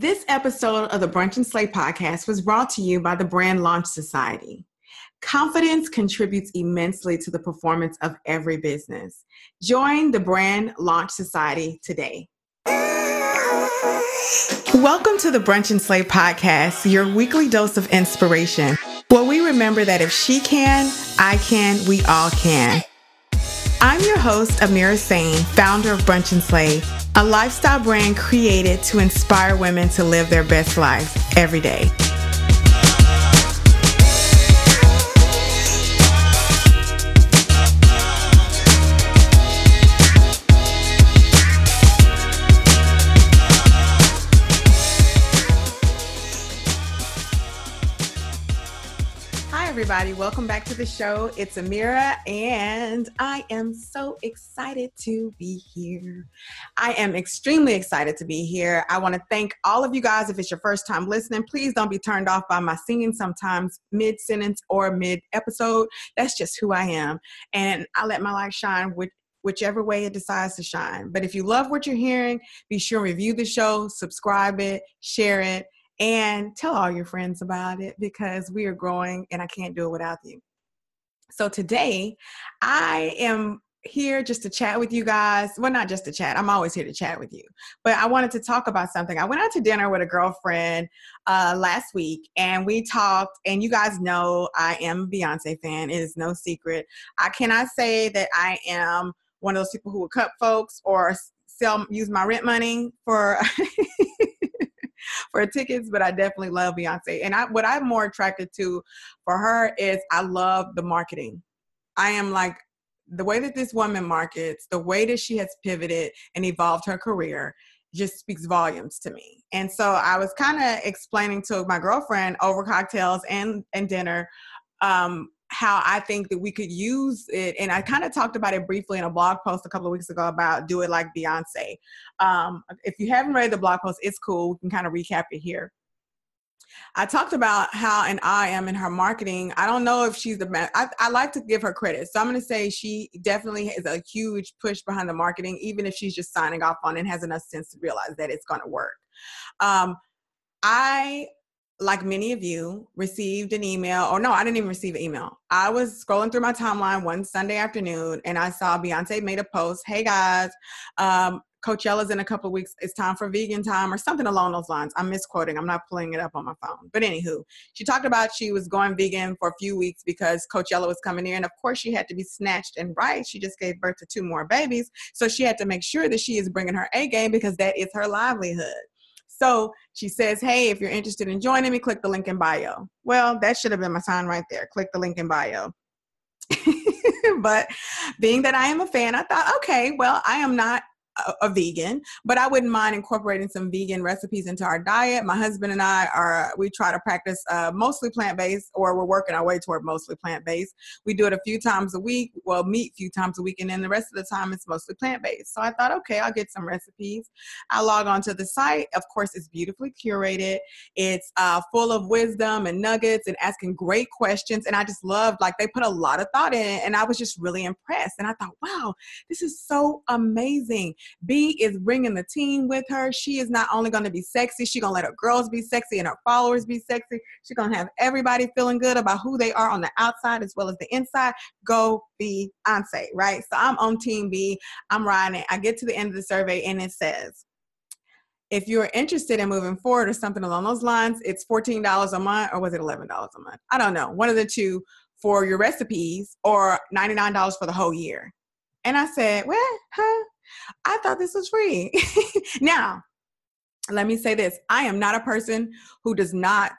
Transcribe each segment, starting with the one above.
This episode of the Brunch and Slay podcast was brought to you by the Brand Launch Society. Confidence contributes immensely to the performance of every business. Join the Brand Launch Society today. Welcome to the Brunch and Slay podcast, your weekly dose of inspiration. Well, we remember that if she can, I can, we all can. I'm your host, Amira Sain, founder of Brunch and Slay a lifestyle brand created to inspire women to live their best life every day. everybody. Welcome back to the show. It's Amira, and I am so excited to be here. I am extremely excited to be here. I want to thank all of you guys. If it's your first time listening, please don't be turned off by my singing sometimes mid sentence or mid episode. That's just who I am. And I let my light shine with whichever way it decides to shine. But if you love what you're hearing, be sure and review the show, subscribe it, share it and tell all your friends about it because we are growing and I can't do it without you. So today I am here just to chat with you guys. Well, not just to chat. I'm always here to chat with you. But I wanted to talk about something. I went out to dinner with a girlfriend uh, last week and we talked. And you guys know I am a Beyonce fan. It is no secret. I cannot say that I am one of those people who will cut folks or sell use my rent money for for tickets, but I definitely love Beyonce. And I, what I'm more attracted to for her is I love the marketing. I am like the way that this woman markets, the way that she has pivoted and evolved her career just speaks volumes to me. And so I was kind of explaining to my girlfriend over cocktails and and dinner um, how I think that we could use it. And I kind of talked about it briefly in a blog post a couple of weeks ago about do it like Beyonce. Um, if you haven't read the blog post, it's cool. We can kind of recap it here. I talked about how and I am in her marketing. I don't know if she's the best. I, I like to give her credit. So I'm going to say she definitely has a huge push behind the marketing, even if she's just signing off on it and has enough sense to realize that it's going to work. Um, I like many of you, received an email, or no, I didn't even receive an email. I was scrolling through my timeline one Sunday afternoon and I saw Beyonce made a post Hey guys, um, Coachella's in a couple weeks. It's time for vegan time or something along those lines. I'm misquoting. I'm not pulling it up on my phone. But anywho, she talked about she was going vegan for a few weeks because Coachella was coming here. And of course, she had to be snatched and right. She just gave birth to two more babies. So she had to make sure that she is bringing her A game because that is her livelihood. So she says, Hey, if you're interested in joining me, click the link in bio. Well, that should have been my sign right there. Click the link in bio. but being that I am a fan, I thought, okay, well, I am not a, vegan, but I wouldn't mind incorporating some vegan recipes into our diet. My husband and I are, we try to practice uh, mostly plant based, or we're working our way toward mostly plant based. We do it a few times a week, well, meet a few times a week, and then the rest of the time it's mostly plant based. So I thought, okay, I'll get some recipes. I log on to the site. Of course, it's beautifully curated, it's uh, full of wisdom and nuggets and asking great questions. And I just loved, like, they put a lot of thought in it, and I was just really impressed. And I thought, wow, this is so amazing. B is bringing the team with her. She is not only going to be sexy, she's going to let her girls be sexy and her followers be sexy. She's going to have everybody feeling good about who they are on the outside as well as the inside. Go be Beyonce, right? So I'm on team B. I'm riding. I get to the end of the survey and it says, if you're interested in moving forward or something along those lines, it's $14 a month or was it $11 a month? I don't know. One of the two for your recipes or $99 for the whole year. And I said, well, huh? I thought this was free. now, let me say this I am not a person who does not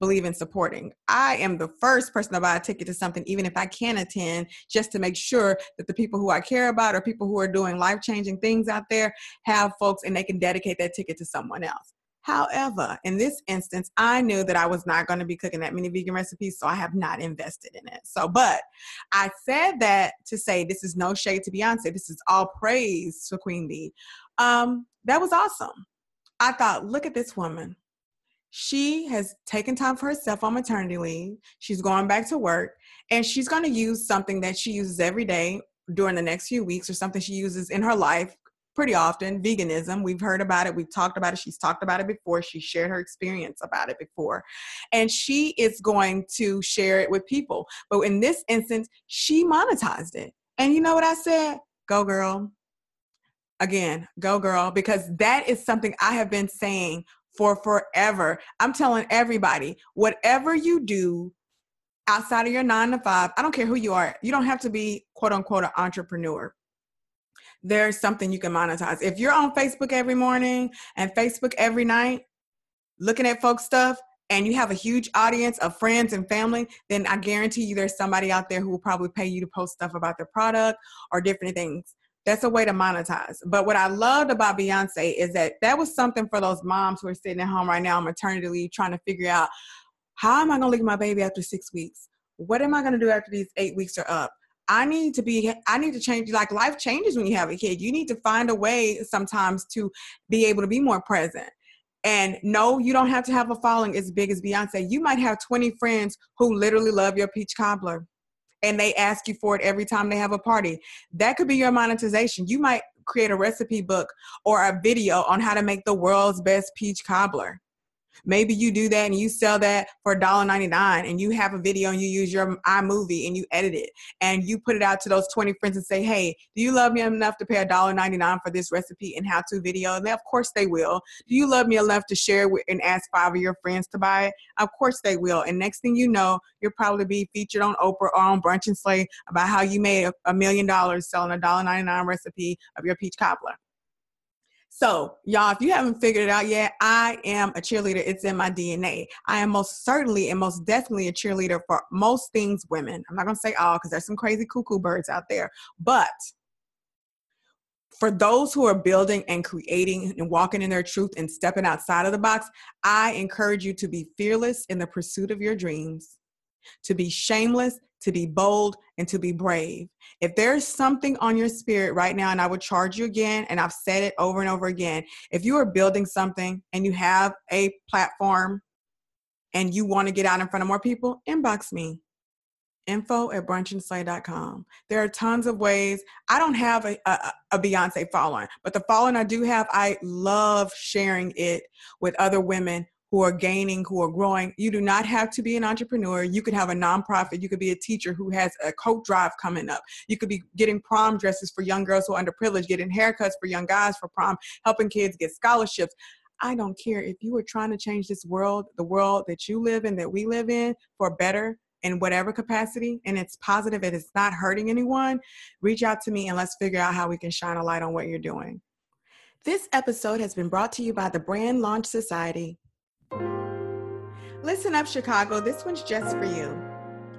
believe in supporting. I am the first person to buy a ticket to something, even if I can't attend, just to make sure that the people who I care about or people who are doing life changing things out there have folks and they can dedicate that ticket to someone else. However, in this instance, I knew that I was not going to be cooking that many vegan recipes, so I have not invested in it. So, but I said that to say this is no shade to Beyonce. This is all praise to Queen Bee. Um, that was awesome. I thought, look at this woman. She has taken time for herself on maternity leave. She's going back to work and she's going to use something that she uses every day during the next few weeks or something she uses in her life pretty often veganism. We've heard about it, we've talked about it. She's talked about it before. She shared her experience about it before. And she is going to share it with people. But in this instance, she monetized it. And you know what I said? Go, girl. Again, go, girl, because that is something I have been saying for forever. I'm telling everybody, whatever you do outside of your nine to five, I don't care who you are, you don't have to be quote unquote an entrepreneur. There's something you can monetize. If you're on Facebook every morning and Facebook every night, looking at folks' stuff, and you have a huge audience of friends and family, then I guarantee you there's somebody out there who will probably pay you to post stuff about their product or different things. That's a way to monetize. But what I loved about Beyonce is that that was something for those moms who are sitting at home right now on maternity leave trying to figure out how am I going to leave my baby after six weeks? What am I going to do after these eight weeks are up? I need to be, I need to change. Like life changes when you have a kid. You need to find a way sometimes to be able to be more present. And no, you don't have to have a following as big as Beyonce. You might have 20 friends who literally love your peach cobbler and they ask you for it every time they have a party. That could be your monetization. You might create a recipe book or a video on how to make the world's best peach cobbler. Maybe you do that and you sell that for $1.99 and you have a video and you use your iMovie and you edit it and you put it out to those 20 friends and say, hey, do you love me enough to pay $1.99 for this recipe and how-to video? And they, of course they will. Do you love me enough to share with, and ask five of your friends to buy it? Of course they will. And next thing you know, you'll probably be featured on Oprah or on Brunch and Slay about how you made a million dollars selling a $1.99 recipe of your peach cobbler. So, y'all, if you haven't figured it out yet, I am a cheerleader. It's in my DNA. I am most certainly and most definitely a cheerleader for most things women. I'm not going to say all because there's some crazy cuckoo birds out there. But for those who are building and creating and walking in their truth and stepping outside of the box, I encourage you to be fearless in the pursuit of your dreams, to be shameless to be bold, and to be brave. If there's something on your spirit right now, and I would charge you again, and I've said it over and over again, if you are building something and you have a platform and you want to get out in front of more people, inbox me. Info at brunchandslay.com. There are tons of ways. I don't have a, a, a Beyonce following, but the following I do have, I love sharing it with other women who are gaining, who are growing. You do not have to be an entrepreneur. You could have a nonprofit. You could be a teacher who has a coat drive coming up. You could be getting prom dresses for young girls who are underprivileged, getting haircuts for young guys for prom, helping kids get scholarships. I don't care if you are trying to change this world, the world that you live in, that we live in, for better in whatever capacity, and it's positive and it's not hurting anyone, reach out to me and let's figure out how we can shine a light on what you're doing. This episode has been brought to you by the Brand Launch Society. Listen up, Chicago. This one's just for you.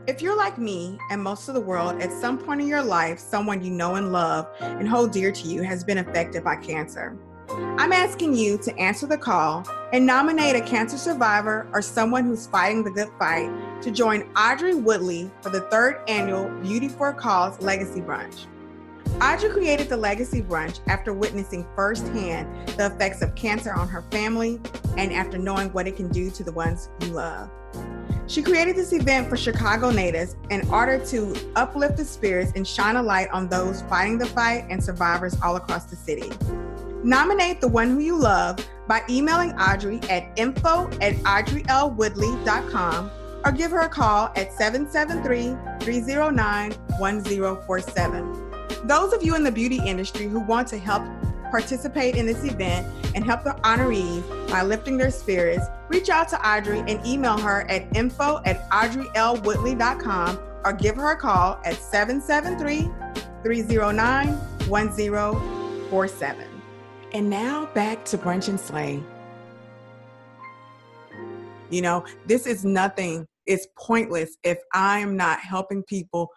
If you're like me and most of the world, at some point in your life, someone you know and love and hold dear to you has been affected by cancer. I'm asking you to answer the call and nominate a cancer survivor or someone who's fighting the good fight to join Audrey Woodley for the third annual Beauty for a Cause Legacy Brunch. Audrey created the Legacy Brunch after witnessing firsthand the effects of cancer on her family and after knowing what it can do to the ones you love. She created this event for Chicago natives in order to uplift the spirits and shine a light on those fighting the fight and survivors all across the city. Nominate the one who you love by emailing Audrey at info at audreylwoodley.com or give her a call at 773 309 1047. Those of you in the beauty industry who want to help participate in this event and help the honorees by lifting their spirits, reach out to Audrey and email her at info at audreylwoodley.com or give her a call at 773 309 1047. And now back to Brunch and Slay. You know, this is nothing, it's pointless if I'm not helping people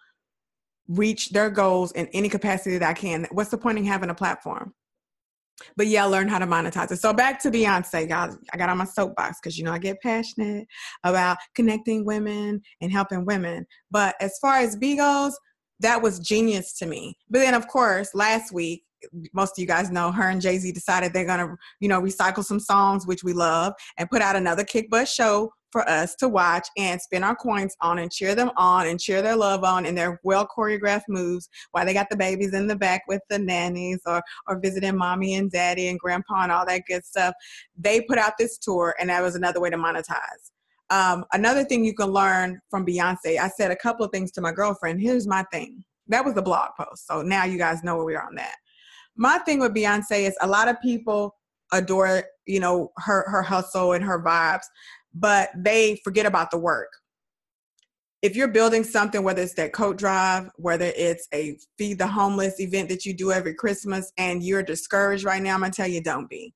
reach their goals in any capacity that I can. What's the point in having a platform? But yeah, learn how to monetize it. So back to Beyonce, y'all. I got on my soapbox because you know I get passionate about connecting women and helping women. But as far as B goes, that was genius to me. But then, of course, last week, most of you guys know, her and Jay Z decided they're gonna, you know, recycle some songs which we love and put out another kick butt show for us to watch and spend our coins on and cheer them on and cheer their love on and their well choreographed moves while they got the babies in the back with the nannies or or visiting mommy and daddy and grandpa and all that good stuff. They put out this tour and that was another way to monetize. Um, another thing you can learn from Beyonce, I said a couple of things to my girlfriend. Here's my thing. That was the blog post. So now you guys know where we are on that. My thing with Beyonce is a lot of people adore, you know, her her hustle and her vibes, but they forget about the work. If you're building something, whether it's that coat drive, whether it's a feed the homeless event that you do every Christmas, and you're discouraged right now, I'm gonna tell you, don't be.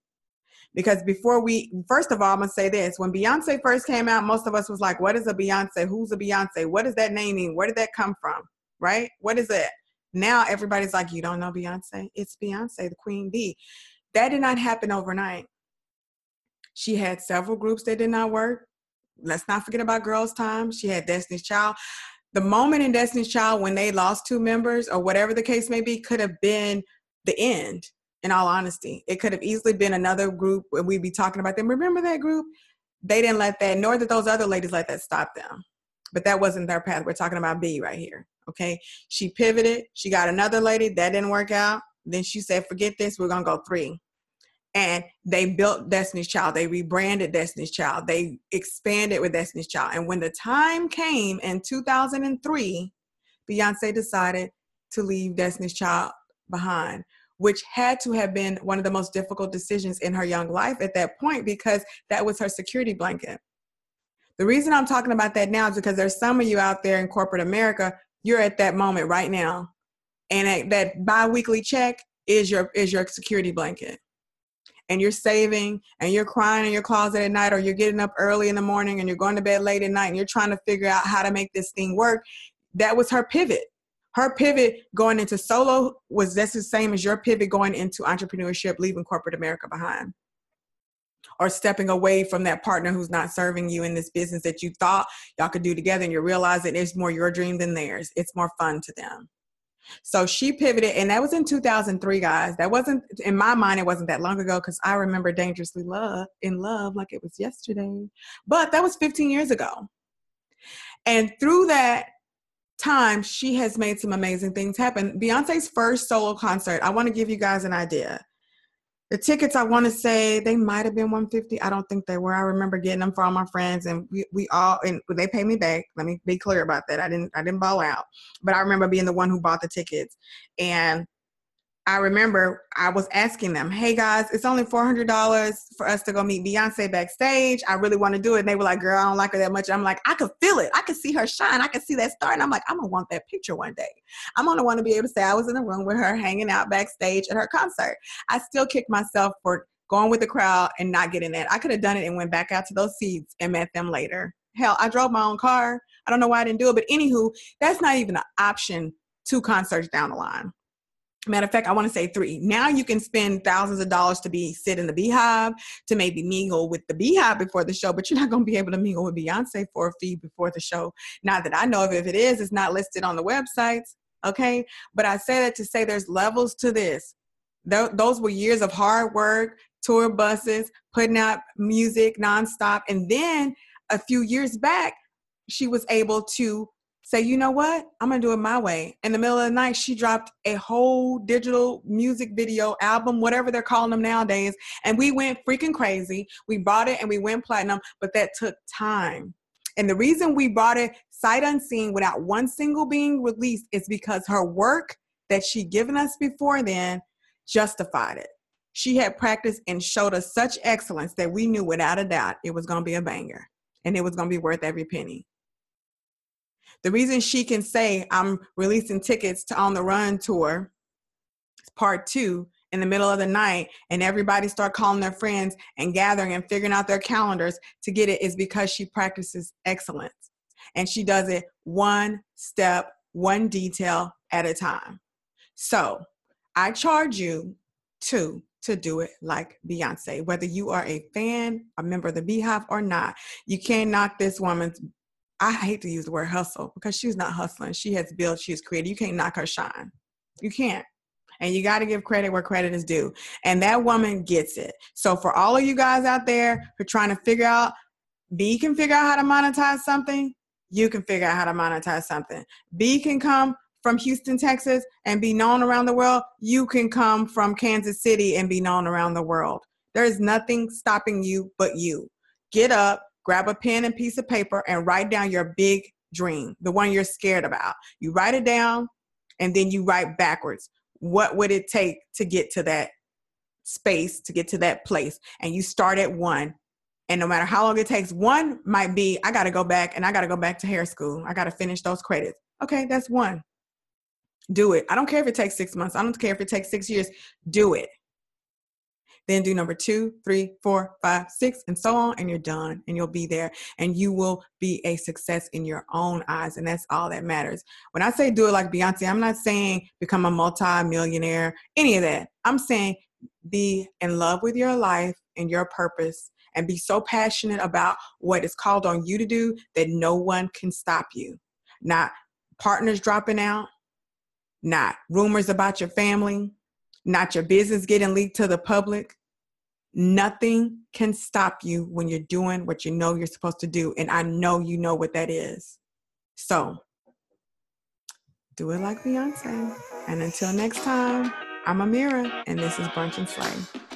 Because before we first of all i'm gonna say this. When beyonce first came out most of us was like what is a beyonce? Who's a beyonce? What does that name mean? Where did that come from? Right? What is it? Now everybody's like you don't know beyonce? It's beyonce the queen bee. That did not happen overnight she had several groups that did not work let's not forget about Girls Tyme she had destiny's child the moment in destiny's child when they lost two members or whatever the case may be could have been the end in all honesty. It could have easily been another group and we'd be talking about them. Remember that group? They didn't let that, nor did those other ladies let that stop them. But that wasn't their path. We're talking about B right here. Okay. She pivoted. She got another lady. That didn't work out. Then she said, forget this. We're going to go three. And they built Destiny's Child. They rebranded Destiny's Child. They expanded with Destiny's Child. And when the time came in 2003, Beyonce decided to leave Destiny's Child behind which had to have been one of the most difficult decisions in her young life at that point because that was her security blanket. The reason I'm talking about that now is because there's some of you out there in corporate America, you're at that moment right now. And that biweekly check is your is your security blanket. And you're saving and you're crying in your closet at night or you're getting up early in the morning and you're going to bed late at night and you're trying to figure out how to make this thing work. That was her pivot her pivot going into solo was just the same as your pivot going into entrepreneurship, leaving corporate America behind. Or stepping away from that partner who's not serving you in this business that you thought y'all could do together, and you realize that it's more your dream than theirs. It's more fun to them. So she pivoted, and that was in 2003, guys. That wasn't in my mind. It wasn't that long ago because I remember dangerously love in love like it was yesterday. But that was 15 years ago. And through that time, she has made some amazing things happen. Beyonce's first solo concert, I want to give you guys an idea. The tickets, I want to say they might have been 150. I don't think they were. I remember getting them for all my friends, and we, we all and they paid me back. Let me be clear about that. I didn't I didn't ball out, but I remember being the one who bought the tickets, and I remember I was asking them, hey guys, it's only $400 for us to go meet Beyonce backstage. I really want to do it. And they were like, girl, I don't like her that much. I'm like, I could feel it. I could see her shine. I could see that star. And I'm like, I'm going to want that picture one day. I'm going to want to be able to say I was in the room with her hanging out backstage at her concert. I still kick myself for going with the crowd and not getting that. I could have done it and went back out to those seats and met them later. Hell, I drove my own car. I don't know why I didn't do it. But anywho, that's not even an option two concerts down the line. Matter of fact, I want to say three. Now you can spend thousands of dollars to be sit in the beehive, to maybe mingle with the beehive before the show, but you're not going to be able to mingle with Beyonce for a fee before the show. Not that I know of. If it is, it's not listed on the websites. Okay, but I say that to say there's levels to this. Th- those were years of hard work, tour buses, putting out music nonstop, and then a few years back, she was able to say, you know what? I'm gonna do it my way. In the middle of the night, she dropped a whole digital music video album, whatever they're calling them nowadays. And we went freaking crazy. We bought it and we went platinum, but that took time. And the reason we bought it sight unseen without one single being released is because her work that she'd given us before then justified it. She had practiced and showed us such excellence that we knew without a doubt it was to be a banger and it was to be worth every penny. The reason she can say, I'm releasing tickets to On the Run tour, part two, in the middle of the night, and everybody start calling their friends and gathering and figuring out their calendars to get it is because she practices excellence. And she does it one step, one detail at a time. So I charge you two to do it like Beyonce. Whether you are a fan, a member of the Beehive, or not, you can't knock this woman's I hate to use the word hustle because she's not hustling. She has built, she's created. You can't knock her shine. You can't. And you got to give credit where credit is due. And that woman gets it. So for all of you guys out there who are trying to figure out B can figure out how to monetize something, you can figure out how to monetize something. B can come from Houston, Texas, and be known around the world. You can come from Kansas City and be known around the world. There is nothing stopping you but you. Get up, grab a pen and piece of paper, and write down your big dream, the one you're scared about. You write it down, and then you write backwards. What would it take to get to that space, to get to that place? And you start at one and no matter how long it takes, one might be I got to go back and I got to go back to hair school. I got to finish those credits. Okay, that's one. Do it. I don't care if it takes six months. I don't care if it takes six years. Do it. Then do number two, three, four, five, six, and so on, and you're done. And you'll be there, and you will be a success in your own eyes, and that's all that matters. When I say do it like Beyonce, I'm not saying become a multi-millionaire, any of that. I'm saying be in love with your life and your purpose and be so passionate about what is called on you to do that no one can stop you. Not partners dropping out, not rumors about your family, not your business getting leaked to the public. Nothing can stop you when you're doing what you know you're supposed to do. And I know you know what that is. So do it like Beyonce. And until next time, I'm Amira, and this is Brunch and Slay.